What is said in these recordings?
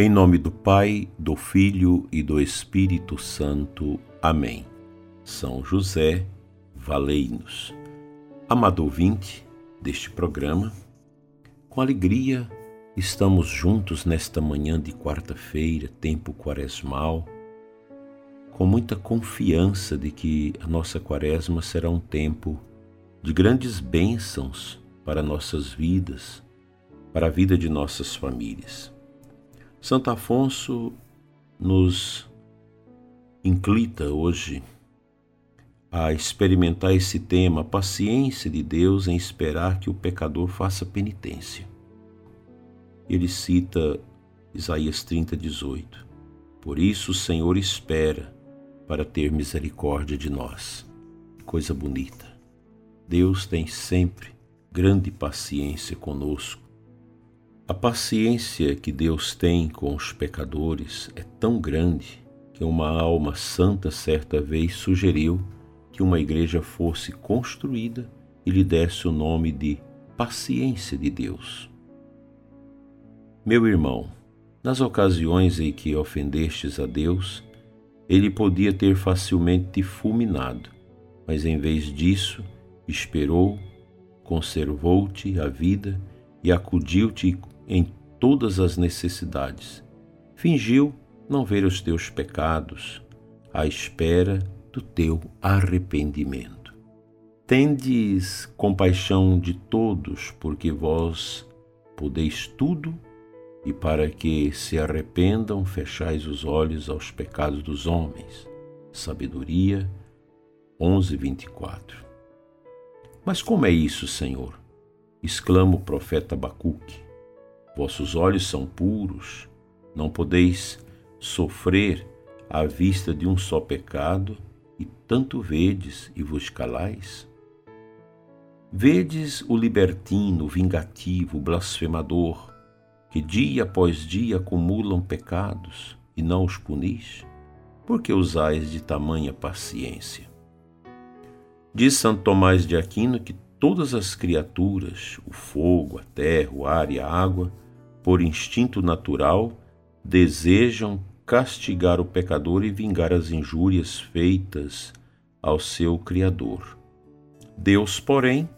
Em nome do Pai, do Filho e do Espírito Santo. Amém. São José, valei-nos. Amado ouvinte deste programa, com alegria estamos juntos nesta manhã de quarta-feira, tempo quaresmal, com muita confiança de que a nossa quaresma será um tempo de grandes bênçãos para nossas vidas, para a vida de nossas famílias. Santo Afonso nos inclita hoje a experimentar esse tema, a paciência de Deus em esperar que o pecador faça penitência. Ele cita Isaías 30, 18. Por isso o Senhor espera para ter misericórdia de nós. Coisa bonita. Deus tem sempre grande paciência conosco a paciência que Deus tem com os pecadores é tão grande que uma alma santa certa vez sugeriu que uma igreja fosse construída e lhe desse o nome de Paciência de Deus. Meu irmão, nas ocasiões em que ofendestes a Deus, ele podia ter facilmente te fulminado, mas em vez disso, esperou, conservou-te a vida e acudiu-te em todas as necessidades. Fingiu não ver os teus pecados, à espera do teu arrependimento. Tendes compaixão de todos, porque vós podeis tudo, e para que se arrependam, fechais os olhos aos pecados dos homens. Sabedoria 11, 24. Mas como é isso, Senhor? exclama o profeta Abacuque. Vossos olhos são puros, não podeis sofrer à vista de um só pecado, e tanto vedes e vos calais? Vedes o libertino, o vingativo, o blasfemador, que dia após dia acumulam pecados e não os punis? Por que usais de tamanha paciência? Diz Santo Tomás de Aquino que todas as criaturas, o fogo, a terra, o ar e a água, por instinto natural, desejam castigar o pecador e vingar as injúrias feitas ao seu Criador. Deus, porém,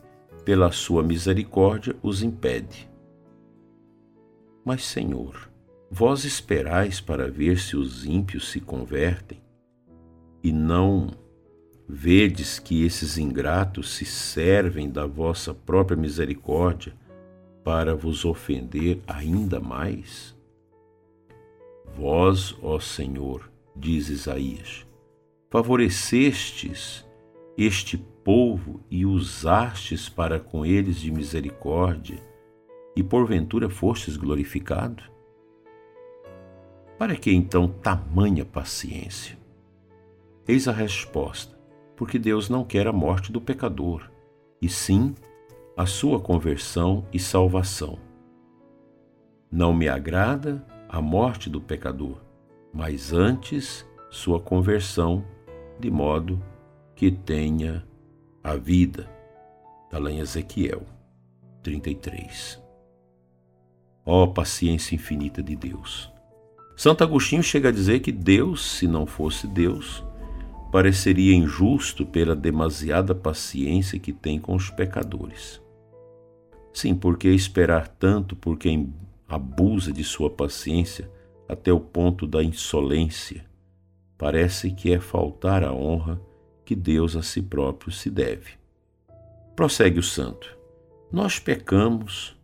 pela sua misericórdia, os impede. Mas, Senhor, vós esperais para ver se os ímpios se convertem, e não vedes que esses ingratos se servem da vossa própria misericórdia para vos ofender ainda mais? Vós, ó Senhor, diz Isaías, favorecestes este povo e usastes para com eles de misericórdia, e porventura fostes glorificado? Para que então tamanha paciência? Eis a resposta: porque Deus não quer a morte do pecador, e sim sua conversão e salvação. Não me agrada a morte do pecador, mas antes sua conversão, de modo que tenha a vida. Está lá em Ezequiel 33. Ó oh, paciência infinita de Deus! Santo Agostinho chega a dizer que Deus, se não fosse Deus, pareceria injusto pela demasiada paciência que tem com os pecadores. Sim, porque esperar tanto por quem abusa de sua paciência até o ponto da insolência parece que é faltar a honra que Deus a si próprio se deve. Prossegue o santo. Nós pecamos,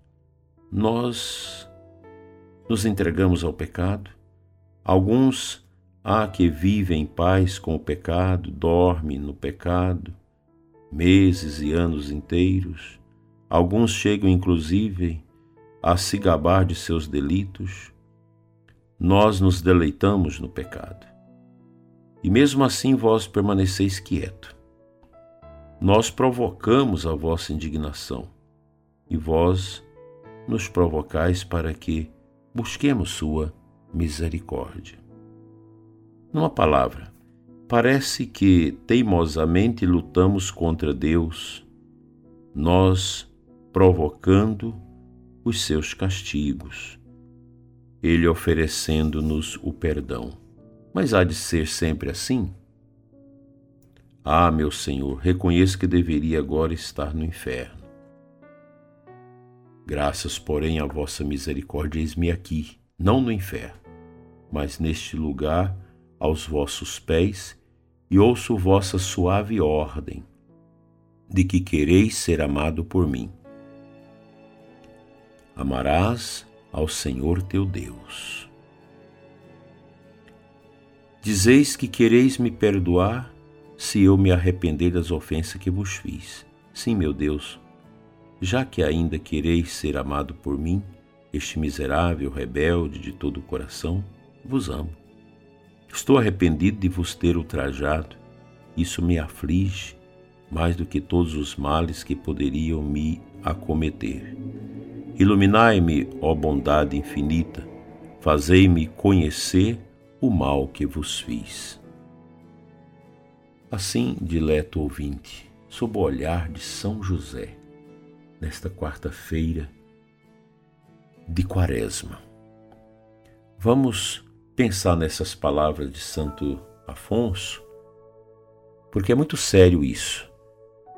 nós nos entregamos ao pecado. Alguns há que vivem em paz com o pecado, dormem no pecado, meses e anos inteiros. Alguns chegam, inclusive, a se gabar de seus delitos. Nós nos deleitamos no pecado. E mesmo assim vós permaneceis quieto. Nós provocamos a vossa indignação, e vós nos provocais para que busquemos sua misericórdia. Numa palavra, parece que teimosamente lutamos contra Deus. Nós provocando os seus castigos. ele oferecendo-nos o perdão. Mas há de ser sempre assim? Ah, meu Senhor, reconheço que deveria agora estar no inferno. Graças, porém, à vossa misericórdia, eis-me aqui, não no inferno, mas neste lugar, aos vossos pés, e ouço vossa suave ordem, de que quereis ser amado por mim. Amarás ao Senhor teu Deus. Dizeis que quereis me perdoar se eu me arrepender das ofensas que vos fiz. Sim, meu Deus, já que ainda quereis ser amado por mim, este miserável rebelde de todo o coração, vos amo. Estou arrependido de vos ter ultrajado. Isso me aflige mais do que todos os males que poderiam me acometer. Iluminai-me, ó bondade infinita, fazei-me conhecer o mal que vos fiz. Assim, dileto ouvinte, sob o olhar de São José, nesta quarta-feira de Quaresma. Vamos pensar nessas palavras de Santo Afonso, porque é muito sério isso.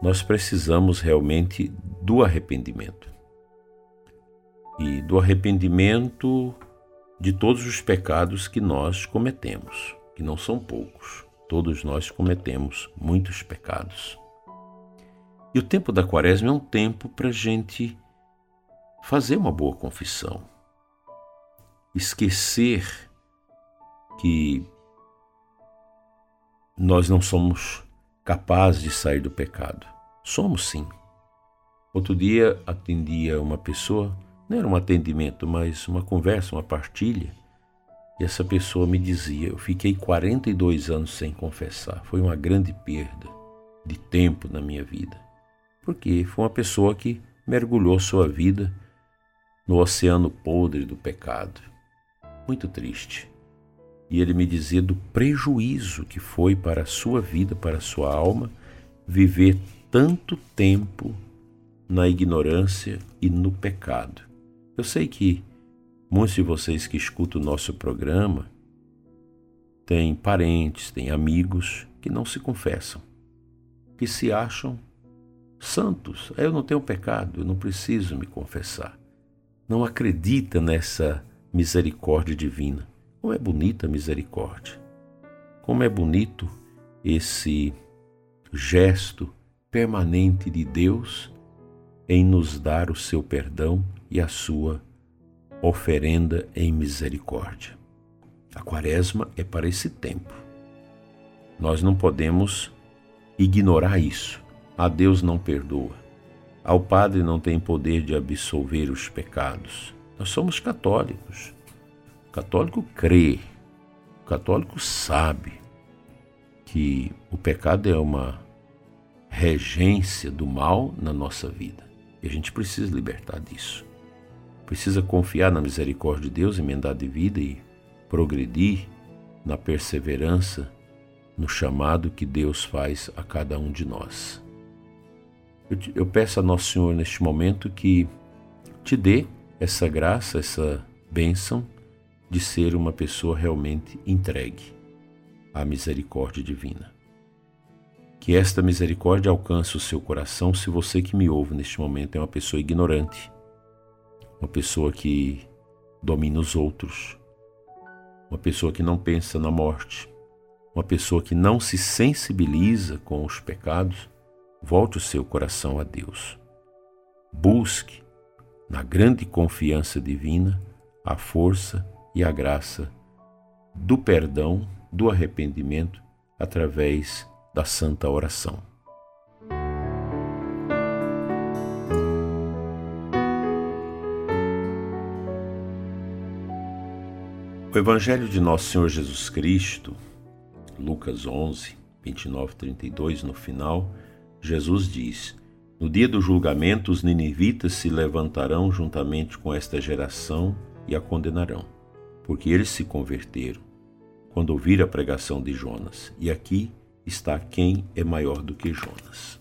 Nós precisamos realmente do arrependimento. E do arrependimento de todos os pecados que nós cometemos, que não são poucos. Todos nós cometemos muitos pecados. E o tempo da quaresma é um tempo para a gente fazer uma boa confissão. Esquecer que nós não somos capazes de sair do pecado. Somos sim. Outro dia atendia uma pessoa, não era um atendimento, mas uma conversa, uma partilha, e essa pessoa me dizia: Eu fiquei 42 anos sem confessar. Foi uma grande perda de tempo na minha vida porque foi uma pessoa que mergulhou sua vida no oceano podre do pecado. Muito triste. E ele me dizia do prejuízo que foi para a sua vida, para a sua alma, viver tanto tempo na ignorância e no pecado. Eu sei que muitos de vocês que escutam o nosso programa têm parentes, têm amigos que não se confessam, que se acham santos. Eu não tenho pecado, eu não preciso me confessar. Não acredita nessa misericórdia divina. Como é bonita a misericórdia. Como é bonito esse gesto permanente de Deus em nos dar o seu perdão e a sua oferenda em misericórdia. A quaresma é para esse tempo. Nós não podemos ignorar isso. A Deus não perdoa. Ao Padre não tem poder de absolver os pecados. Nós somos católicos. Católico crê, o católico sabe que o pecado é uma regência do mal na nossa vida. E a gente precisa libertar disso. Precisa confiar na misericórdia de Deus, emendar de vida e progredir na perseverança, no chamado que Deus faz a cada um de nós. Eu, eu peço a Nosso Senhor neste momento que te dê essa graça, essa bênção de ser uma pessoa realmente entregue à misericórdia divina. Que esta misericórdia alcance o seu coração se você que me ouve neste momento é uma pessoa ignorante, uma pessoa que domina os outros, uma pessoa que não pensa na morte, uma pessoa que não se sensibiliza com os pecados volte o seu coração a Deus. Busque, na grande confiança divina, a força e a graça do perdão, do arrependimento, através da santa oração. O Evangelho de Nosso Senhor Jesus Cristo, Lucas 11, 29, 32, no final, Jesus diz: No dia do julgamento, os ninivitas se levantarão juntamente com esta geração e a condenarão, porque eles se converteram quando ouviram a pregação de Jonas. E aqui está quem é maior do que Jonas.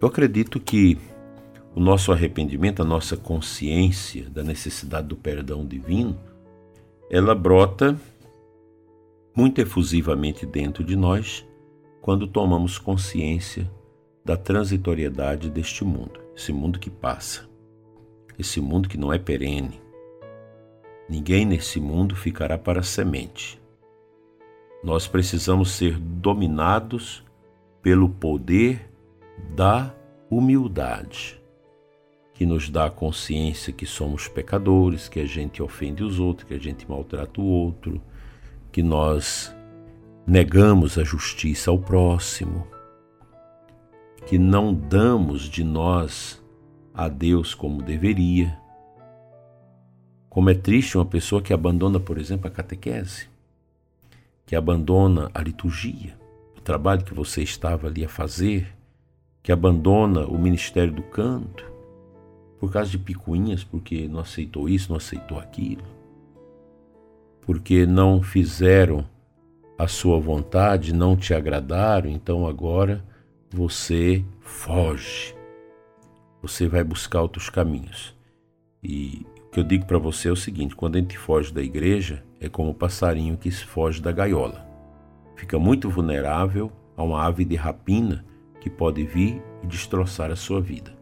Eu acredito que o nosso arrependimento, a nossa consciência da necessidade do perdão divino, ela brota muito efusivamente dentro de nós quando tomamos consciência da transitoriedade deste mundo, esse mundo que passa, esse mundo que não é perene. Ninguém nesse mundo ficará para semente. Nós precisamos ser dominados pelo poder da humildade, que nos dá a consciência que somos pecadores, que a gente ofende os outros, que a gente maltrata o outro, que nós negamos a justiça ao próximo, que não damos de nós a Deus como deveria. Como é triste uma pessoa que abandona, por exemplo, a catequese, que abandona a liturgia, o trabalho que você estava ali a fazer, que abandona o ministério do canto, por causa de picuinhas, porque não aceitou isso, não aceitou aquilo porque não fizeram a sua vontade, não te agradaram, então agora você foge. Você vai buscar outros caminhos. E o que eu digo para você é o seguinte: quando a gente foge da igreja, é como o passarinho que foge da gaiola. Fica muito vulnerável a uma ave de rapina que pode vir e destroçar a sua vida.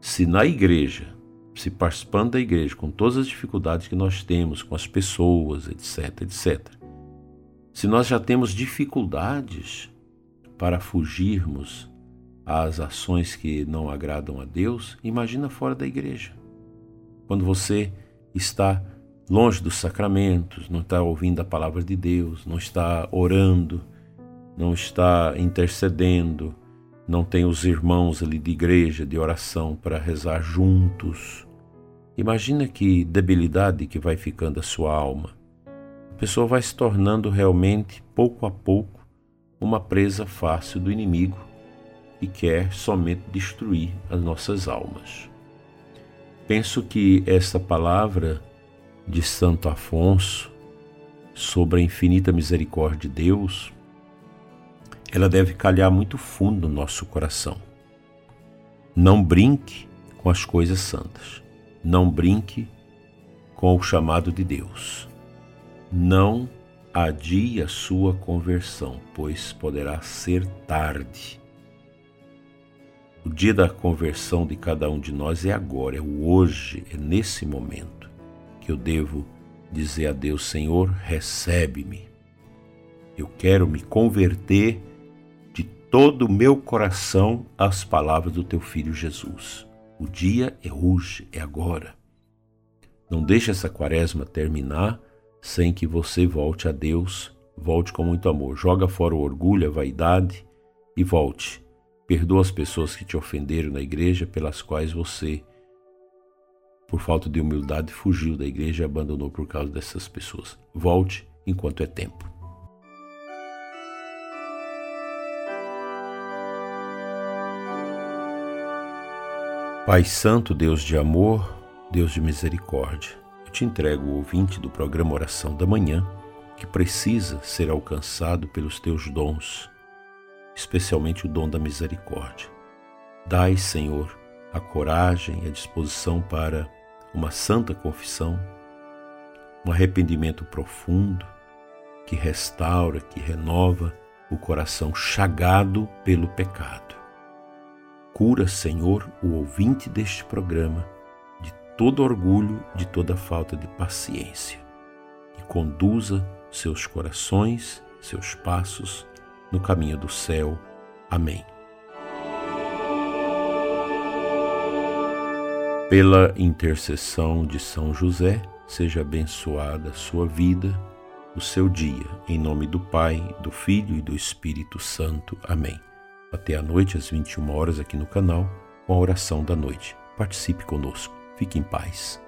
Se na igreja se participando da igreja, com todas as dificuldades que nós temos com as pessoas, etc, etc. Se nós já temos dificuldades para fugirmos às ações que não agradam a Deus, imagina fora da igreja. Quando você está longe dos sacramentos, não está ouvindo a palavra de Deus, não está orando, não está intercedendo, não tem os irmãos ali de igreja, de oração para rezar juntos. Imagina que debilidade que vai ficando a sua alma. A pessoa vai se tornando realmente, pouco a pouco, uma presa fácil do inimigo e quer somente destruir as nossas almas. Penso que essa palavra de Santo Afonso sobre a infinita misericórdia de Deus ela deve calhar muito fundo no nosso coração. Não brinque com as coisas santas. Não brinque com o chamado de Deus. Não adie a sua conversão, pois poderá ser tarde. O dia da conversão de cada um de nós é agora, é hoje, é nesse momento que eu devo dizer a Deus: Senhor, recebe-me. Eu quero me converter todo o meu coração às palavras do teu filho Jesus. O dia é hoje, é agora. Não deixe essa quaresma terminar sem que você volte a Deus, volte com muito amor. Joga fora o orgulho, a vaidade e volte. Perdoa as pessoas que te ofenderam na igreja, pelas quais você, por falta de humildade, fugiu da igreja e abandonou por causa dessas pessoas. Volte enquanto é tempo. Pai Santo, Deus de amor, Deus de misericórdia, eu te entrego o ouvinte do programa Oração da Manhã, que precisa ser alcançado pelos teus dons, especialmente o dom da misericórdia. Dai, Senhor, a coragem e a disposição para uma santa confissão, um arrependimento profundo que restaura, que renova o coração chagado pelo pecado. Cura, Senhor, o ouvinte deste programa de todo orgulho, de toda falta de paciência e conduza seus corações, seus passos no caminho do céu. Amém. Pela intercessão de São José, seja abençoada a sua vida, o seu dia, em nome do Pai, do Filho e do Espírito Santo. Amém até a noite às 21 horas aqui no canal com a oração da noite. Participe conosco. Fique em paz.